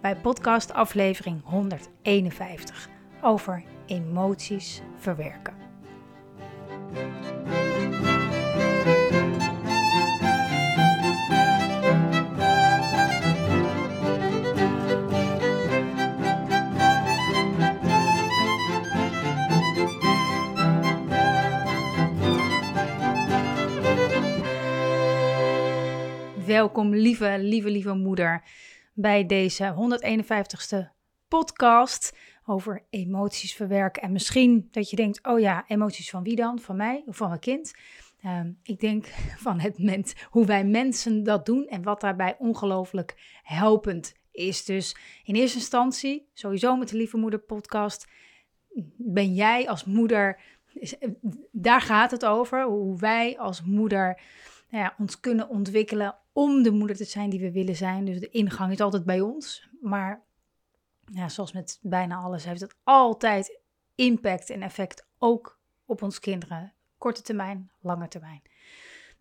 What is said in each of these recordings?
bij podcast aflevering 151 over emoties verwerken. Welkom lieve, lieve, lieve moeder bij deze 151ste podcast over emoties verwerken. En misschien dat je denkt, oh ja, emoties van wie dan? Van mij of van mijn kind? Ehm, ik denk van het mens, hoe wij mensen dat doen en wat daarbij ongelooflijk helpend is. Dus in eerste instantie, sowieso met de Lieve Moeder podcast, ben jij als moeder, daar gaat het over, hoe wij als moeder nou ja, ons kunnen ontwikkelen om de moeder te zijn die we willen zijn. Dus de ingang is altijd bij ons. Maar ja, zoals met bijna alles heeft het altijd impact en effect ook op ons kinderen. Korte termijn, lange termijn.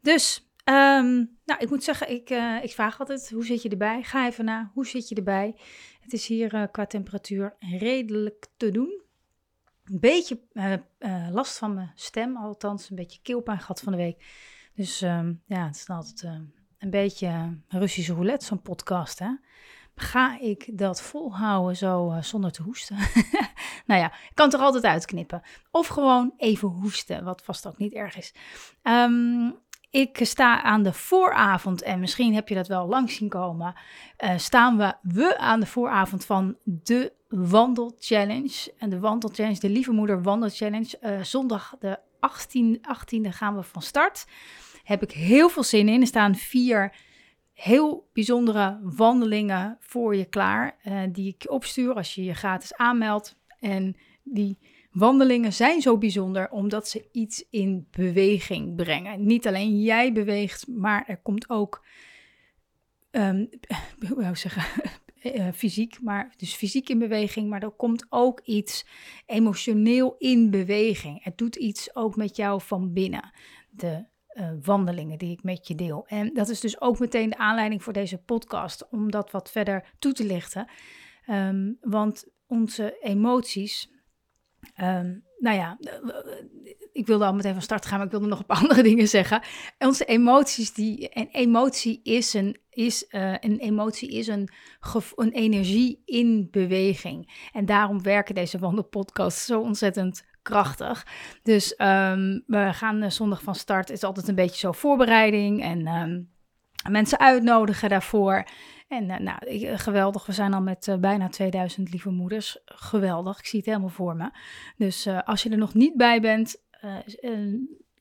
Dus, ehm, nou, ik moet zeggen, ik, uh, ik vraag altijd, hoe zit je erbij? Ga even na, hoe zit je erbij? Het is hier uh, qua temperatuur redelijk te doen. Een beetje uh, last van mijn stem, althans een beetje keelpijn gehad van de week. Dus um, ja, het is altijd een beetje Russische roulette, zo'n podcast. Hè? Ga ik dat volhouden zo uh, zonder te hoesten? nou ja, ik kan er altijd uitknippen. Of gewoon even hoesten, wat vast ook niet erg is. Um, ik sta aan de vooravond, en misschien heb je dat wel langs zien komen, uh, staan we, we aan de vooravond van de Wandel Challenge. En de Wandel Challenge, de Lieve Moeder Wandel Challenge. Uh, zondag de 18, 18e gaan we van start heb ik heel veel zin in. Er staan vier heel bijzondere wandelingen voor je klaar, uh, die ik opstuur als je je gratis aanmeldt. En die wandelingen zijn zo bijzonder omdat ze iets in beweging brengen. Niet alleen jij beweegt, maar er komt ook, um, hoe ik zeggen, uh, fysiek, maar dus fysiek in beweging, maar er komt ook iets emotioneel in beweging. Het doet iets ook met jou van binnen. De uh, wandelingen die ik met je deel. En dat is dus ook meteen de aanleiding voor deze podcast, om dat wat verder toe te lichten. Um, want onze emoties, um, nou ja, ik wilde al meteen van start gaan, maar ik wilde nog op andere dingen zeggen. Onze emoties, die, een emotie is een, is, uh, een, emotie is een, een energie in beweging. En daarom werken deze wandelpodcasts zo ontzettend Dus um, we gaan uh, zondag van start. Het is altijd een beetje zo voorbereiding en um, mensen uitnodigen daarvoor. En uh, nou, ik, geweldig. We zijn al met bijna 2000 lieve moeders. Geweldig. Ik zie het helemaal voor me. Dus als je er nog niet bij bent,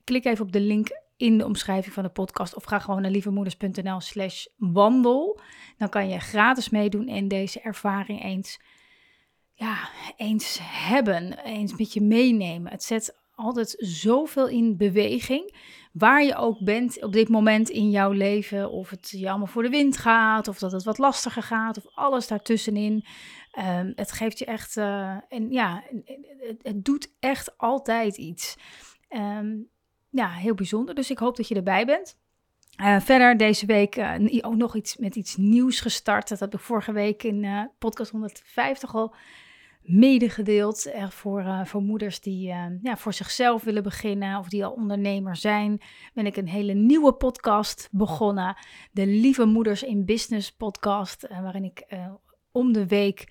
klik even op de link in de omschrijving van de podcast of ga gewoon naar lievemoeders.nl slash wandel. Dan kan je gratis meedoen in deze ervaring eens ja, eens hebben, eens met je meenemen. Het zet altijd zoveel in beweging. Waar je ook bent op dit moment in jouw leven. Of het je allemaal voor de wind gaat. Of dat het wat lastiger gaat. Of alles daartussenin. Um, het geeft je echt. Uh, en ja, het, doet echt altijd iets. Um, ja, heel bijzonder. Dus ik hoop dat je erbij bent. Uh, verder deze week uh, ook nog iets met iets nieuws gestart. Dat heb ik vorige week in podcast 150 al medegedeeld. Er voor, uh, voor moeders die uh, ja, voor zichzelf willen beginnen of die al ondernemer zijn, ben ik een hele nieuwe podcast begonnen. De Lieve Moeders in Business podcast, waarin ik om de week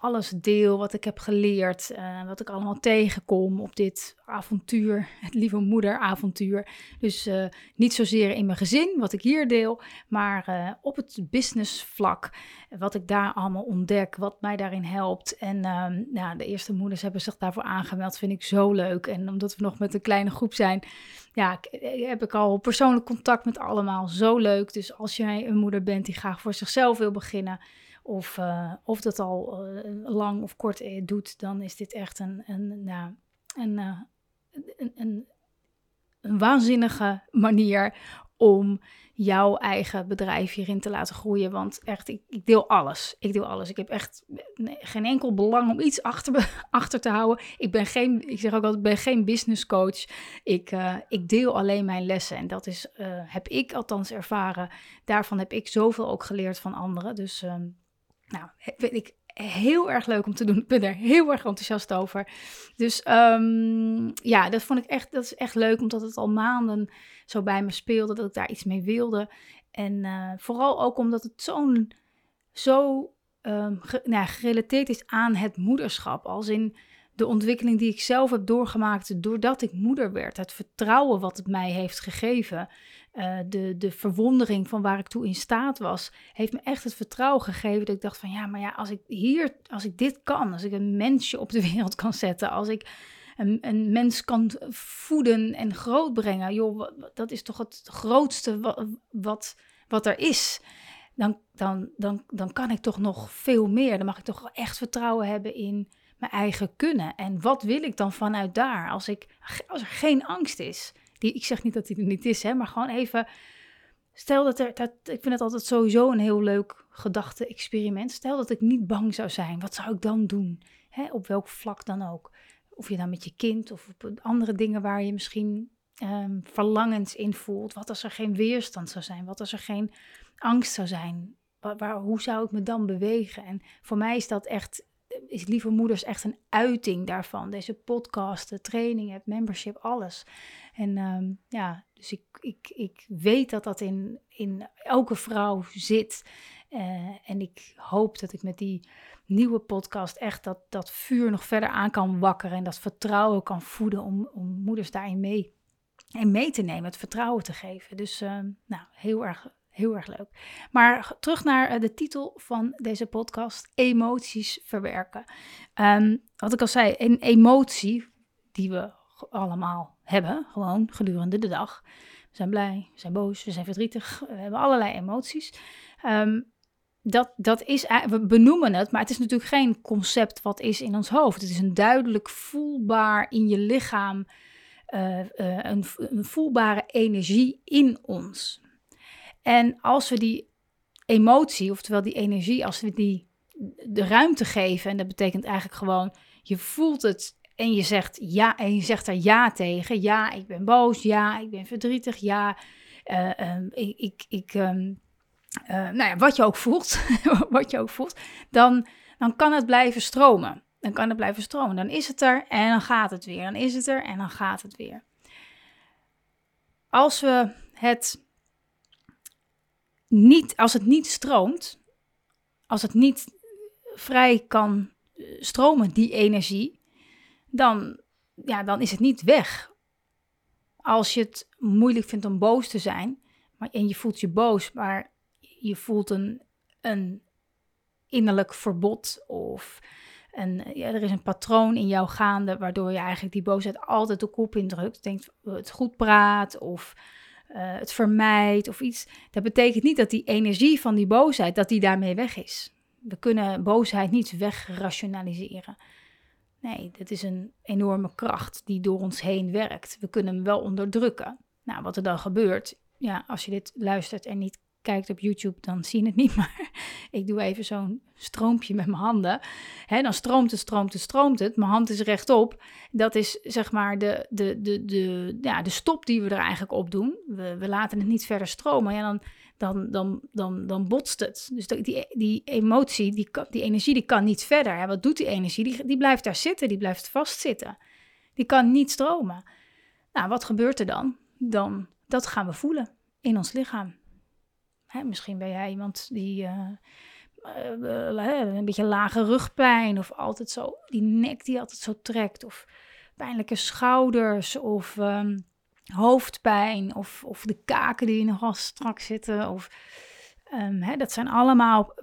alles deel wat ik heb geleerd, uh, wat ik allemaal tegenkom op dit avontuur, het lieve moederavontuur. Dus uh, niet zozeer in mijn gezin, wat ik hier deel, maar uh, op het businessvlak, wat ik daar allemaal ontdek, wat mij daarin helpt. En ehm, nou, de eerste moeders hebben zich daarvoor aangemeld, vind ik zo leuk. En omdat we nog met een kleine groep zijn, ja, heb ik al persoonlijk contact met allemaal, zo leuk. Dus als jij een moeder bent die graag voor zichzelf wil beginnen of, uh, of dat al lang of kort doet, dan is dit echt een, een, nou, een, een, een, een waanzinnige manier om jouw eigen bedrijf hierin te laten groeien. Want echt, ik, ik, deel alles. Ik deel alles. Ik heb echt geen enkel belang om iets achter, achter te houden. Ik ben geen, ik zeg ook altijd, ik ben geen business coach. Ik, ik deel alleen mijn lessen. En dat is, heb ik althans ervaren. Daarvan heb ik zoveel ook geleerd van anderen. Dus, um, nou, weet ik, heel erg leuk om te doen. Ik ben er heel erg enthousiast over. Dus um, ja, dat vond ik echt, dat is echt leuk, omdat het al maanden zo bij me speelde, dat ik daar iets mee wilde. En uh, vooral ook omdat het zo'n, zo ge, nou, gerelateerd is aan het moederschap. Als in de ontwikkeling die ik zelf heb doorgemaakt doordat ik moeder werd. Het vertrouwen wat het mij heeft gegeven. Uh, de, de verwondering van waar ik toe in staat was, heeft me echt het vertrouwen gegeven dat ik dacht van ja, maar ja, als ik hier, als ik dit kan, als ik een mensje op de wereld kan zetten, als ik een, een mens kan voeden en grootbrengen, joh, dat is toch het grootste wat, wat, wat er is. Dan, dan, dan, dan kan ik toch nog veel meer. Dan mag ik toch echt vertrouwen hebben in mijn eigen kunnen. En wat wil ik dan vanuit daar als, ik, als er geen angst is? Die, ik zeg niet dat die er niet is, hè, maar gewoon even. Stel dat er, dat, ik vind het altijd sowieso een heel leuk gedachte-experiment. Stel dat ik niet bang zou zijn, wat zou ik dan doen? Hè, op welk vlak dan ook. Of je dan met je kind of op andere dingen waar je misschien um, verlangens in voelt. Wat als er geen weerstand zou zijn? Wat als er geen angst zou zijn? Waar, hoe zou ik me dan bewegen? En voor mij is dat echt is Lieve Moeders echt een uiting daarvan. Deze podcast, de training, het membership, alles. En um, ja, dus ik, ik, ik weet dat dat in, in elke vrouw zit. Uh, en ik hoop dat ik met die nieuwe podcast echt dat, dat vuur nog verder aan kan wakkeren. En dat vertrouwen kan voeden om, om moeders daarin mee, en mee te nemen. Het vertrouwen te geven. Dus uh, nou, heel erg Heel erg leuk. Maar terug naar eh, de titel van deze podcast: emoties verwerken. Um, wat ik al zei, een emotie die we allemaal hebben, gewoon gedurende de dag. We zijn blij, we zijn boos, we zijn verdrietig, we hebben allerlei emoties. Um, dat, dat is, we benoemen het, maar het is natuurlijk geen concept wat is in ons hoofd. Het is een duidelijk voelbaar in je lichaam, uh, uh, een, een voelbare energie in ons. En als we die emotie, oftewel die energie, als we die de ruimte geven, en dat betekent eigenlijk gewoon, je voelt het en je zegt ja, en je zegt er ja tegen. Ja, ik ben boos. Ja, ik ben verdrietig. Ja, uh, um, ik, ik, ik um, uh, nou ja, wat je ook voelt, wat je ook voelt, dan, dan kan het blijven stromen. Dan kan het blijven stromen. Dan is het er en dan gaat het weer. Dan is het er en dan gaat het weer. Als we het niet, als het niet stroomt, als het niet vrij kan eh, stromen, die energie, dan, ja, dan is het niet weg. Als je het moeilijk vindt om boos te zijn, maar, en je voelt je boos, maar je voelt een, een innerlijk verbod of een, ja, er is een patroon in jou gaande waardoor je eigenlijk die boosheid altijd de kop indrukt. Denkt het goed praat of het vermijdt of iets. Dat betekent niet dat die energie van die boosheid, dat die daarmee weg is. We kunnen boosheid niet wegrationaliseren. Nee, dat is een enorme kracht die door ons heen werkt. We kunnen hem wel onderdrukken. Nou, wat er dan gebeurt, ja, als je dit luistert en niet kijkt op YouTube, dan zie je het niet. Maar ik doe even zo'n stroompje met mijn handen. Hè, dan stroomt het, stroomt het, stroomt het. Mijn hand is rechtop. Dat is zeg maar de, de, de, de, ja, de stop die we er eigenlijk op doen. We, we laten het niet verder stromen. Ja, dan, dan, dan, dan, dan botst het. Dus die, die emotie, die, die energie, die kan niet verder. Hè. Wat doet die energie? Die, die blijft daar zitten, die blijft vastzitten. Die kan niet stromen. Nou, wat gebeurt er dan? Dan, dat gaan we voelen in ons lichaam. Hè, misschien ben jij iemand die uh, uh, een beetje lage rugpijn of altijd zo, die nek die altijd zo trekt of pijnlijke schouders of um, hoofdpijn of, of de kaken die nogal strak zitten. Of, um, hè, dat zijn allemaal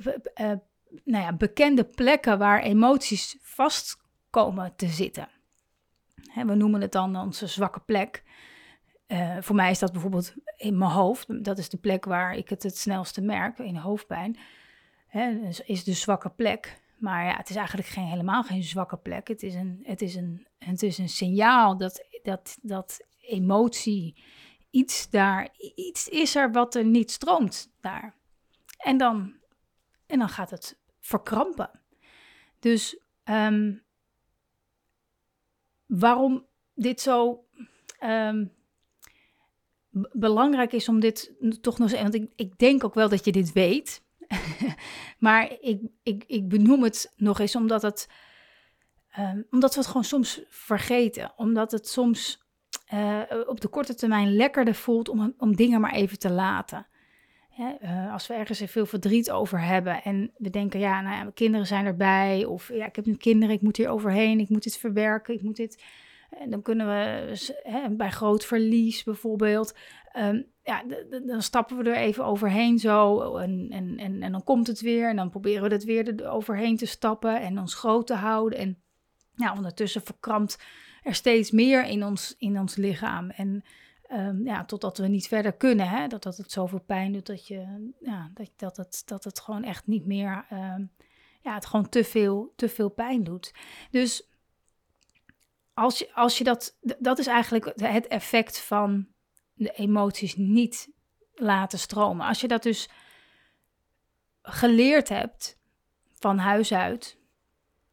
nou ja, bekende plekken waar emoties vast komen te zitten. Hè, we noemen het dan onze zwakke plek. Uh, voor mij is dat bijvoorbeeld in mijn hoofd. Dat is de plek waar ik het het snelste merk, in hoofdpijn. hè, is de zwakke plek. Maar ja, het is eigenlijk geen, helemaal geen zwakke plek. Het is een, het is een, het is een signaal dat, dat, dat emotie, iets daar, iets is er wat er niet stroomt daar. En dan, en dan gaat het verkrampen. Dus ehm, waarom dit zo um, belangrijk is om dit toch nog eens. Want ik, ik denk ook wel dat je dit weet. maar ik, ik, ik benoem het nog eens omdat het. Um, omdat we het gewoon soms vergeten. Omdat het soms uh, op de korte termijn lekkerder voelt om, om dingen maar even te laten. uh, als we ergens veel verdriet over hebben en we denken, ja, nou ja, mijn kinderen zijn erbij. Of ja, ik heb nu kinderen, ik moet hier overheen, ik moet dit verwerken, ik moet dit en dan kunnen we hè, bij groot verlies bijvoorbeeld, um, ja, dan stappen we er even overheen zo en, en, en, en dan komt het weer en dan proberen we het weer er overheen te stappen en ons groot te houden. En ja, ondertussen verkrampt er steeds meer in ons, in ons lichaam. En um, ja, totdat we niet verder kunnen, hè, dat, dat het zoveel pijn doet dat, je, ja, dat, dat, het, dat het gewoon echt niet meer, um, ja, het gewoon te veel, te veel pijn doet. Dus als je, als je dat, dat is eigenlijk het effect van de emoties niet laten stromen. Als je dat dus geleerd hebt van huis uit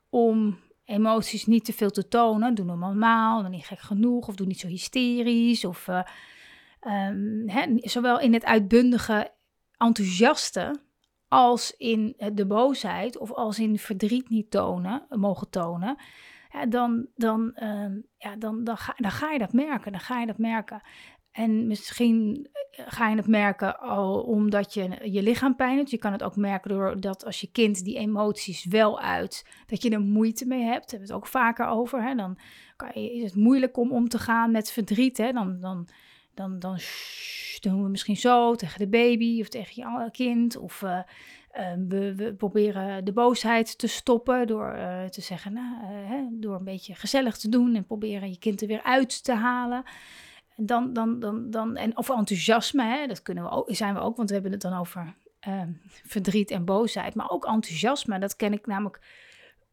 om emoties niet te veel te tonen, doe normaal, dan niet gek genoeg of doe niet zo hysterisch of uh, um, zowel in het uitbundige enthousiaste als in de boosheid of als in verdriet niet tonen, mogen tonen dan, dan, uh, ja, dan, dan, ga, dan ga je dat merken. Dan ga je dat merken. En misschien eh, ga je het merken al omdat je je lichaam pijn doet. Je kan het ook merken doordat als je kind die emoties wel uit, dat je er moeite mee hebt. Daar hebben het ook vaker over. Hè? Dan kan je, is het moeilijk om om te gaan met verdriet. Hè? Dan, dan, dan, dan doen we misschien zo tegen de baby of tegen je kind. Of Ehm, we, we, proberen de boosheid te stoppen door uh, te zeggen, nou, uh, hè, door een beetje gezellig te doen en proberen je kind er weer uit te halen. Dan, dan, dan, dan, en, of enthousiasme, hè, dat kunnen we ook, zijn we ook, want we hebben het dan over uh, verdriet en boosheid. Maar ook enthousiasme, dat ken ik namelijk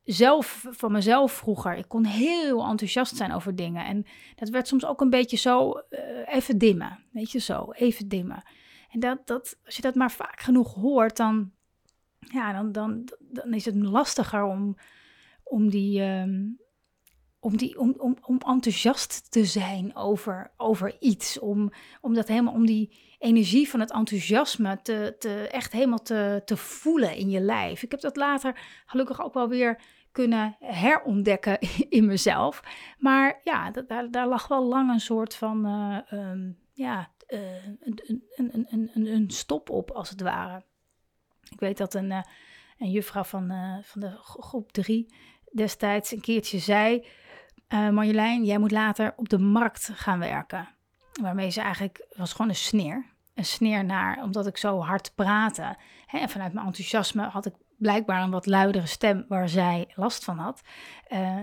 zelf van mezelf vroeger. Ik kon heel enthousiast zijn over dingen. En dat werd soms ook een beetje zo eh, even dimmen. Weet je zo, even dimmen. En dat, dat, als je dat maar vaak genoeg hoort, dan, ja, dan, dan, dan is het lastiger om, om die. Um, om, die, om, om, om enthousiast te zijn over, over iets. Om, om, dat helemaal, om die energie van het enthousiasme te, te, echt helemaal te, te voelen in je lijf. Ik heb dat later gelukkig ook wel weer kunnen herontdekken in mezelf. Maar ja, daar, daar lag wel lang een soort van uh, um, ja, een, een, een, een, een stop op, als het ware. Ik weet dat een, uh, een juffrouw van, uh, van de groep 3 destijds een keertje zei: uh, Marjolein, jij moet later op de markt gaan werken. Waarmee ze eigenlijk was gewoon een sneer. Een sneer naar, omdat ik zo hard praatte. Hè, en vanuit mijn enthousiasme had ik blijkbaar een wat luidere stem waar zij last van had.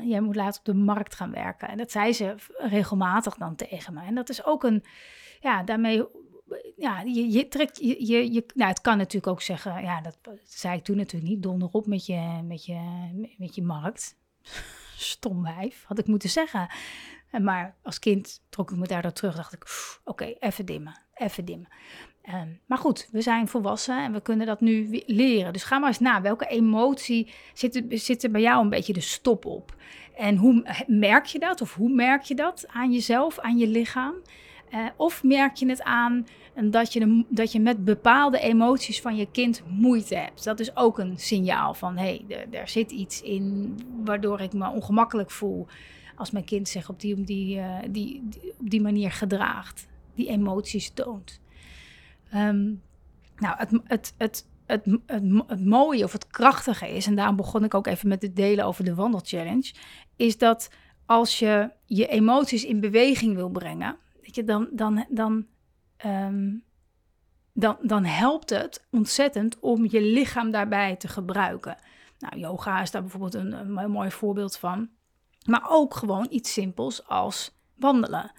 Jij moet later op de markt gaan werken. En dat zei ze regelmatig dan tegen me. En dat is ook een, ja, daarmee ja, je, je trekt, je, je, je, nou, het kan natuurlijk ook zeggen, ja, dat, zei ik toen natuurlijk niet, donder op met je, met je, met je markt. Stom wijf, had ik moeten zeggen. Maar als kind trok ik me daardoor terug, dacht ik, oké, even dimmen, even dimmen. Um, maar goed, we zijn volwassen en we kunnen dat nu leren. Dus ga maar eens na, welke emotie zit zit er bij jou een beetje de stop op? En hoe merk je dat of hoe merk je dat aan jezelf, aan je lichaam? Uh, of merk je het aan dat je, dat je met bepaalde emoties van je kind moeite hebt. Dat is ook een signaal van hé, hey, er zit iets in waardoor ik me ongemakkelijk voel als mijn kind zich op die, op uh, die, die, op die manier gedraagt, die emoties toont. Um, nou, het, het, het, het, het, het, mooie of het krachtige is, en daarom begon ik ook even met het delen over de wandelchallenge, is dat als je je emoties in beweging wil brengen, weet je, dan, dan, dan, um, dan, dan helpt het ontzettend om je lichaam daarbij te gebruiken. Nou, yoga is daar bijvoorbeeld een, een mooi voorbeeld van. Maar ook gewoon iets simpels als wandelen,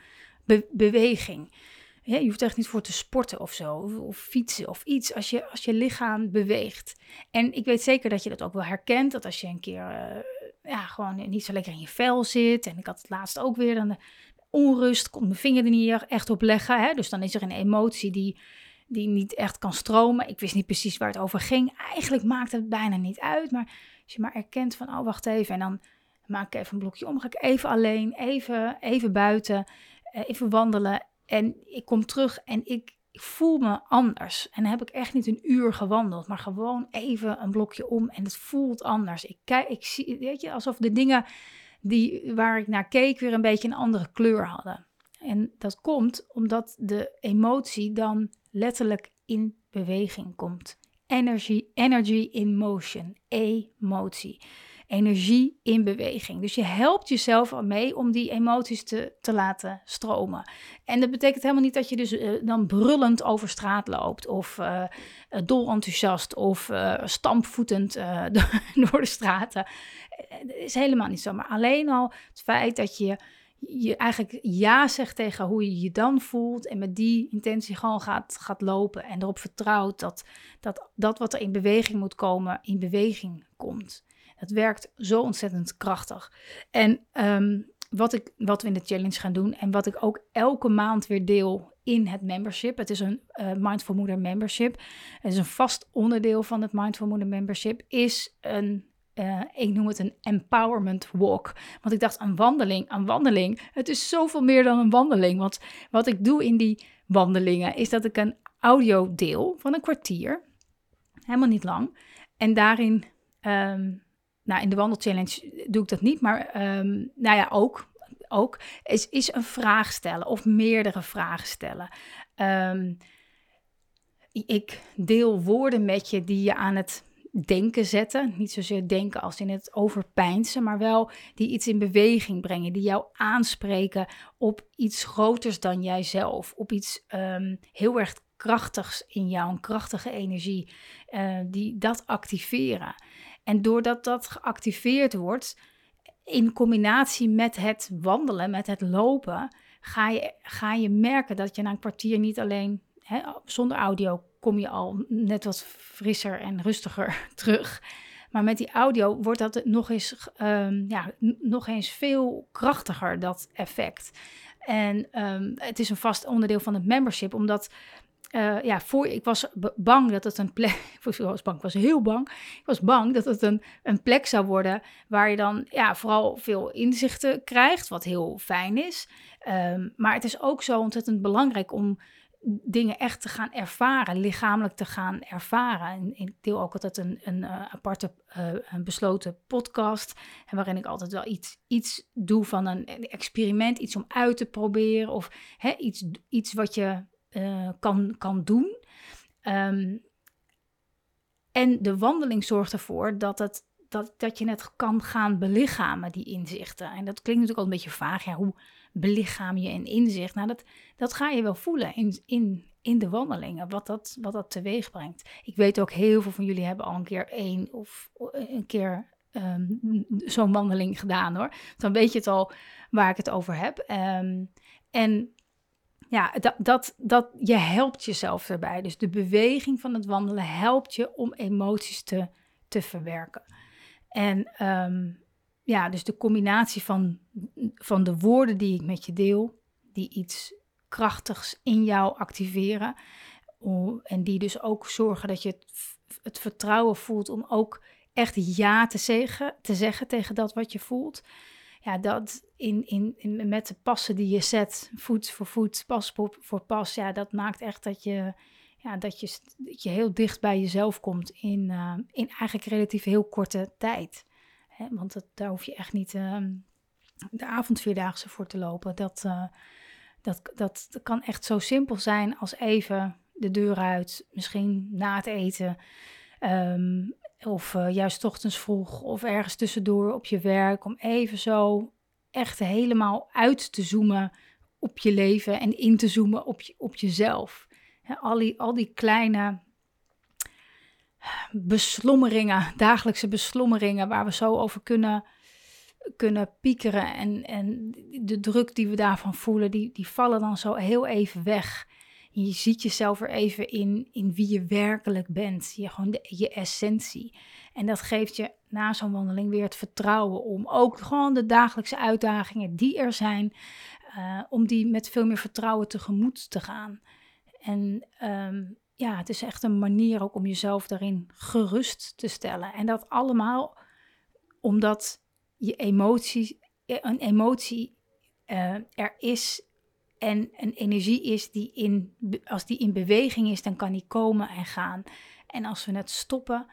beweging. je hoeft echt niet voor te sporten of zo, of, fietsen of iets, als je, als je lichaam beweegt. En ik weet zeker dat je dat ook wel herkent, dat als je een keer uh, ja, gewoon niet zo lekker in je vel zit, en ik had het laatst ook weer, dan onrust, kon mijn vinger er niet echt op leggen, hè? dus dan is er een emotie die, die niet echt kan stromen. Ik wist niet precies waar het over ging. Eigenlijk maakt het bijna niet uit, maar als je maar erkent van, oh wacht even, en dan maak ik even een blokje om, ga ik even alleen, even, even buiten, eh, even wandelen en ik kom terug en ik, ik voel me anders. En dan heb ik echt niet een uur gewandeld, maar gewoon even een blokje om en het voelt anders. Ik kijk, ik zie, weet je, alsof de dingen die, waar ik naar keek weer een beetje een andere kleur hadden. En dat komt omdat de emotie dan letterlijk in beweging komt. Energy, energy in motion, emotie energie in beweging. Dus je helpt jezelf ermee om die emoties te, te laten stromen. En dat betekent helemaal niet dat je dus uh, dan brullend over straat loopt of uh, dol enthousiast of stampvoetend door de straten. Dat is helemaal niet zo. Maar alleen al het feit dat je je eigenlijk ja zegt tegen hoe je je dan voelt en met die intentie gewoon gaat, gaat lopen en erop vertrouwt dat, dat dat wat er in beweging moet komen, in beweging komt. Het werkt zo ontzettend krachtig. En ehm, wat, ik, wat we in de challenge gaan doen en wat ik ook elke maand weer deel in het membership. Het is een uh, Mindful Moeder membership. Het is een vast onderdeel van het Mindful Moeder membership. Is een, uh, ik noem het een empowerment walk. Want ik dacht, een wandeling, een wandeling. Het is zoveel meer dan een wandeling. Want wat ik doe in die wandelingen is dat ik een audio deel van een kwartier. Helemaal niet lang. En daarin um, nou, in de wandelchallenge doe ik dat niet, maar um, nou ja, ook. Ook is, is een vraag stellen of meerdere vragen stellen. Um, ik deel woorden met je die je aan het denken zetten. Niet zozeer denken als in het overpeinzen, maar wel die iets in beweging brengen, die jou aanspreken op iets groters dan jijzelf, op iets um, heel erg krachtigs in jou, een krachtige energie, uh, die dat activeren. En doordat dat geactiveerd wordt, in combinatie met het wandelen, met het lopen, ga je, ga je merken dat je na een kwartier niet alleen, hè, zonder audio kom je al net wat frisser en rustiger terug. Maar met die audio wordt dat nog eens, um, ja, nog eens veel krachtiger, dat effect. En um, het is een vast onderdeel van het membership, omdat uh, ja, voor, ik was bang dat het een plek. Was bang, was heel bang. Ik was bang dat het een, een plek zou worden waar je dan ja, vooral veel inzichten krijgt, wat heel fijn is. Um, maar het is ook zo ontzettend belangrijk om dingen echt te gaan ervaren, lichamelijk te gaan ervaren. En ik deel ook altijd een, een uh, aparte, uh, een besloten podcast, waarin ik altijd wel iets, iets doe van een experiment, iets om uit te proberen of hè, iets, iets wat je uh, kan, kan doen. Um, en de wandeling zorgt ervoor dat, het, dat, dat je het kan gaan belichamen, die inzichten. En dat klinkt natuurlijk al een beetje vaag. Ja, hoe belichaam je een inzicht? Nou, dat, dat ga je wel voelen in, in, in de wandelingen, wat dat, wat dat teweeg brengt. Ik weet ook, heel veel van jullie hebben al een keer één of een keer um, zo'n wandeling gedaan hoor. Dan weet je het al waar ik het over heb. Um, en ja, dat, dat, dat, je helpt jezelf erbij. Dus de beweging van het wandelen helpt je om emoties te, te verwerken. En um, ja, dus de combinatie van, van de woorden die ik met je deel, die iets krachtigs in jou activeren. En die dus ook zorgen dat je het, het vertrouwen voelt om ook echt ja te zeggen, te zeggen tegen dat wat je voelt ja, dat in, in, met de passen die je zet, voet voor voet, pas voor, pas, ja, dat maakt echt dat je, ja, dat je, dat je heel dicht bij jezelf komt in, uh, in eigenlijk relatief heel korte tijd. Hè, want dat, daar hoef je echt niet uh, de avondvierdaagse voor te lopen. Dat, uh, dat, dat, kan echt zo simpel zijn als even de deur uit, misschien na het eten. Um, of uh, juist ochtends vroeg of ergens tussendoor op je werk. Om even zo echt helemaal uit te zoomen op je leven en in te zoomen op, je, op jezelf. al, die, al die kleine beslommeringen, dagelijkse beslommeringen, waar we zo over kunnen, kunnen piekeren. En, en de druk die we daarvan voelen, die, die vallen dan zo heel even weg. Je ziet jezelf er even in, in wie je werkelijk bent. Je, gewoon je essentie. En dat geeft je na zo'n wandeling weer het vertrouwen om ook gewoon de dagelijkse uitdagingen die er zijn, uh, om die met veel meer vertrouwen tegemoet te gaan. En um, ja, het is echt een manier ook om jezelf daarin gerust te stellen. En dat allemaal omdat je emotie, een emotie uh, er is en een energie is die in, als die in beweging is, dan kan die komen en gaan. En als we het stoppen,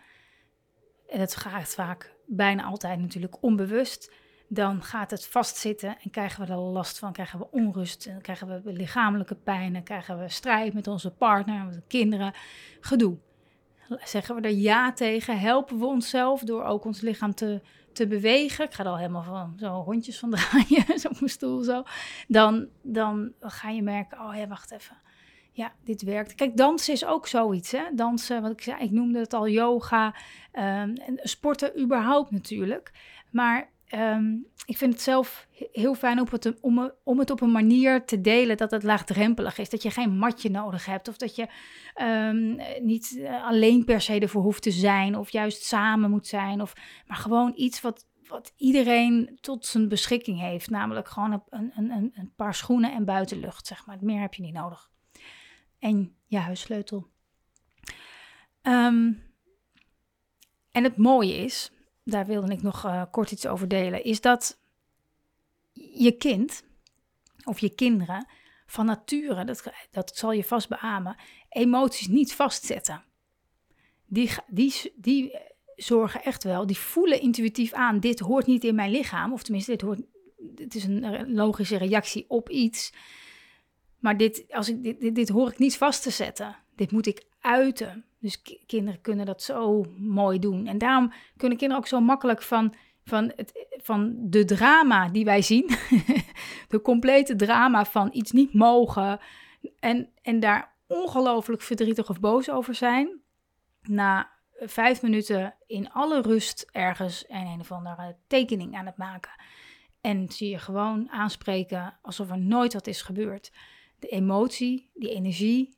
en het gaat vaak bijna altijd natuurlijk onbewust, dan gaat het vastzitten en krijgen we er last van, krijgen we onrust, en krijgen we lichamelijke pijn, en krijgen we strijd met onze partner, met de kinderen, gedoe. Zeggen we er ja tegen, helpen we onszelf door ook ons lichaam te, te bewegen. Ik ga er al helemaal van zo rondjes van draaien, zo op mijn stoel zo. Dan, dan ga je merken, oh ja, wacht even. Ja, dit werkt. Kijk, dansen is ook zoiets. Hè? Dansen, wat ik zei, ik noemde het al yoga. Um, en sporten überhaupt natuurlijk. Maar Ehm, ik vind het zelf heel fijn om het, om, het op een manier te delen dat het laagdrempelig is. Dat je geen matje nodig hebt of dat je um, niet eh, alleen per se ervoor hoeft te zijn of juist samen moet zijn. Of, maar gewoon iets wat, wat iedereen tot zijn beschikking heeft. Namelijk gewoon een, een, een, een paar schoenen en buitenlucht, zeg maar. Meer heb je niet nodig. En je huissleutel. Um, en het mooie is, daar wilde ik nog uh, kort iets over delen, is dat je kind of je kinderen van nature, dat, dat zal je vast beamen, emoties niet vastzetten. Die, die, die zorgen echt wel, die voelen intuïtief aan, dit hoort niet in mijn lichaam, of tenminste, dit, hoort, dit is een logische reactie op iets. Maar dit, als ik, dit, dit, dit hoor ik niet vast te zetten. Dit moet ik uiten. Dus kinderen kunnen dat zo mooi doen. En daarom kunnen kinderen ook zo makkelijk van, van, het, van de drama die wij zien, de complete drama van iets niet mogen en, en daar ongelooflijk verdrietig of boos over zijn, na vijf minuten in alle rust ergens en een of andere tekening aan het maken. En zie je gewoon aanspreken alsof er nooit wat is gebeurd. De emotie, die energie,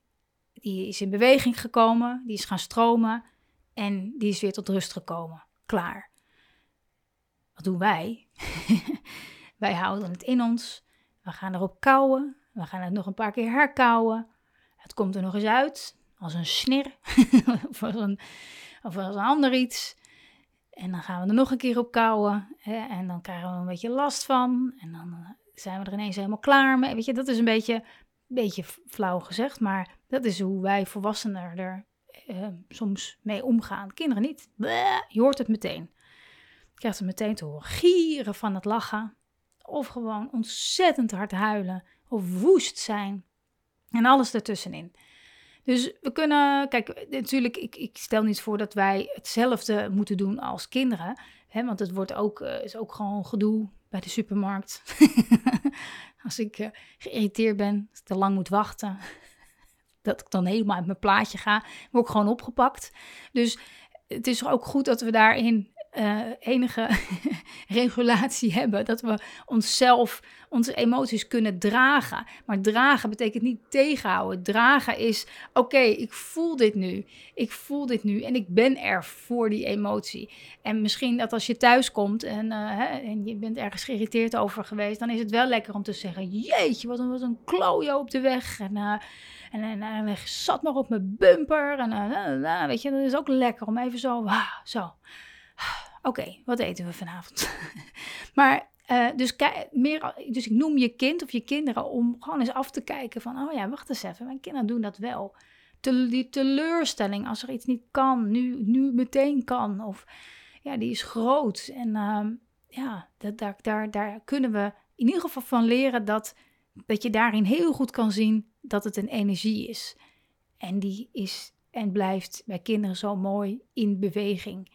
die is in beweging gekomen, die is gaan stromen en die is weer tot rust gekomen. Klaar. Wat doen wij? wij houden het in ons. We gaan erop kouwen. We gaan het nog een paar keer herkauwen. Het komt er nog eens uit, als een snir of, als een, of als ander iets. En dan gaan we er nog een keer op kouwen. Hè, en dan krijgen we een beetje last van. En dan eh, zijn we er ineens helemaal klaar mee. Weet je, dat is een beetje beetje flauw gezegd, maar dat is hoe wij volwassenen er uh, soms mee omgaan. Kinderen niet. je hoort het meteen. Je krijgt het meteen te horen. Gieren van het lachen. Of gewoon ontzettend hard huilen. Of woest zijn. En alles ertussenin. Dus we kunnen, kijk, natuurlijk, ik, ik stel niet voor dat wij hetzelfde moeten doen als kinderen. Hè, want het wordt ook, uh, is ook gewoon gedoe bij de supermarkt. Als ik uh, geïrriteerd ben, te lang moet wachten, dat ik dan helemaal uit mijn plaatje ga, word ik gewoon opgepakt. Dus het is ook goed dat we daarin uh, enige regulatie hebben. Dat we onszelf, onze emoties kunnen dragen. Maar dragen betekent niet tegenhouden. Dragen is, oké, ik voel dit nu. Ik voel dit nu en ik ben er voor die emotie. En misschien dat als je thuis komt en, uh, hè, en je bent ergens geïrriteerd over geweest, dan is het wel lekker om te zeggen, jeetje, wat een, wat een klojo op de weg. En, uh, en, en, zat nog op mijn bumper. En weet je, dat is ook lekker om even zo, zo Oké, wat eten we vanavond? maar uh, dus, meer, dus ik noem je kind of je kinderen om gewoon eens af te kijken van, oh ja, wacht eens even, mijn kinderen doen dat wel. Die teleurstelling als er iets niet kan, nu, nu meteen kan. Of ja, die is groot. En uh, ja, dat, daar, daar, daar kunnen we in ieder geval van leren dat, dat je daarin heel goed kan zien dat het een energie is. En die is en blijft bij kinderen zo mooi in beweging.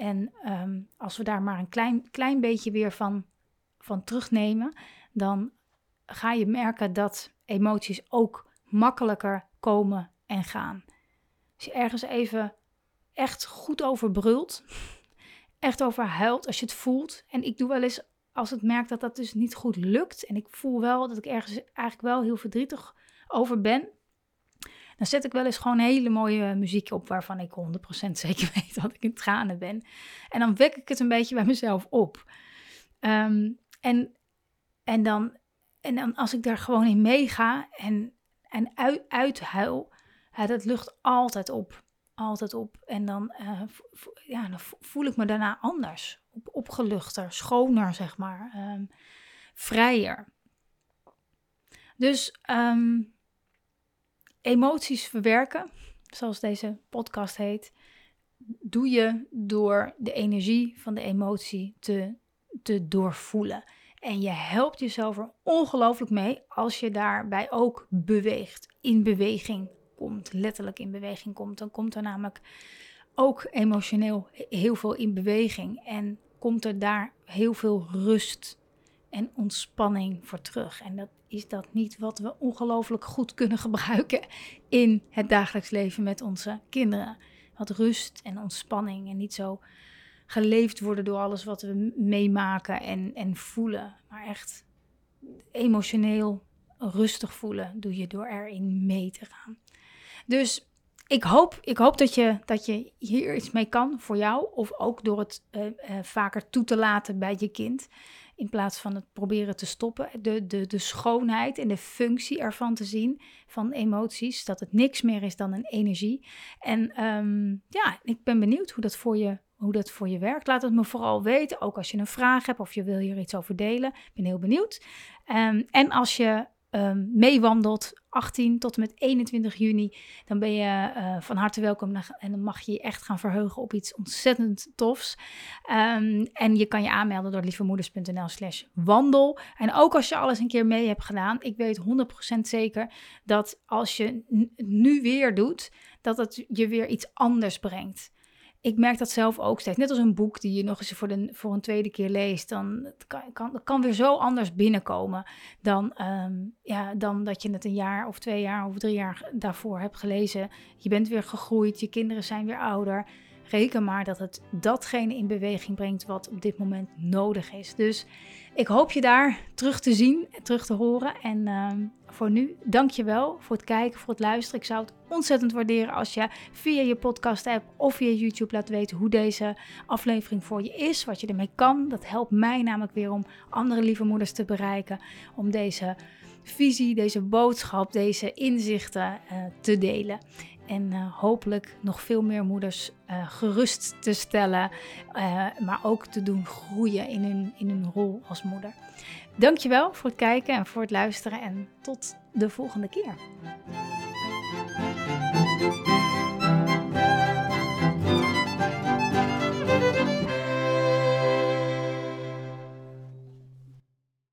En um, als we daar maar een klein, klein beetje weer van, van terugnemen, dan ga je merken dat emoties ook makkelijker komen en gaan. Als je ergens even echt goed over brult, echt over huilt, als je het voelt. En ik doe wel eens, als het merkt dat dat dus niet goed lukt, en ik voel wel dat ik ergens eigenlijk wel heel verdrietig over ben, dan zet ik wel eens gewoon hele mooie muziek op waarvan ik 100% zeker weet dat ik in tranen ben. En dan wek ik het een beetje bij mezelf op. Ehm, en, en, dan, en dan als ik daar gewoon in meega en, en uit, uithuil, ja, dat lucht altijd op. Altijd op. En dan, uh, ja, dan voel ik me daarna anders. Op, opgeluchter, schoner, zeg maar. Um, vrijer. Dus um, emoties verwerken, zoals deze podcast heet, doe je door de energie van de emotie te, te doorvoelen. En je helpt jezelf er ongelooflijk mee als je daarbij ook beweegt, in beweging komt, letterlijk in beweging komt. Dan komt er namelijk ook emotioneel heel veel in beweging en komt er daar heel veel rust en ontspanning voor terug. En dat is dat niet wat we ongelooflijk goed kunnen gebruiken in het dagelijks leven met onze kinderen. Wat rust en ontspanning en niet zo geleefd worden door alles wat we meemaken en, en voelen. Maar echt emotioneel rustig voelen doe je door erin mee te gaan. Dus ik hoop, ik hoop dat, je, dat je hier iets mee kan voor jou. Of ook door het uh, uh, vaker toe te laten bij je kind. In plaats van het proberen te stoppen. De, de, de schoonheid en de functie ervan te zien. Van emoties. Dat het niks meer is dan een energie. En um, ja, ik ben benieuwd hoe dat voor je hoe dat voor je werkt. Laat het me vooral weten. Ook als je een vraag hebt of je wil hier iets over delen. Ik ben heel benieuwd. Um, en als je um, meewandelt, 18 tot en met 21 juni, dan ben je uh, van harte welkom en dan mag je je echt gaan verheugen op iets ontzettend tofs. Um, en je kan je aanmelden door lievemoeders.nl slash wandel. En ook als je alles een keer mee hebt gedaan, ik weet 100% zeker dat als je nu weer doet, dat het je weer iets anders brengt ik merk dat zelf ook steeds. Net als een boek die je nog eens voor, de, voor een tweede keer leest. Dan het kan, kan, kan weer zo anders binnenkomen dan, um, ja, dan dat je het een jaar of twee jaar of drie jaar daarvoor hebt gelezen. Je bent weer gegroeid, je kinderen zijn weer ouder. Reken maar dat het datgene in beweging brengt wat op dit moment nodig is. Dus ik hoop je daar terug te zien, terug te horen. En uh, voor nu, dank je wel voor het kijken, voor het luisteren. Ik zou het ontzettend waarderen als je via je podcast app of via YouTube laat weten hoe deze aflevering voor je is, wat je ermee kan. Dat helpt mij namelijk weer om andere lieve moeders te bereiken, om deze visie, deze boodschap, deze inzichten uh, te delen. En uh, hopelijk nog veel meer moeders uh, gerust te stellen, uh, maar ook te doen groeien in hun, in hun rol als moeder. Dankjewel voor het kijken en voor het luisteren en tot de volgende keer.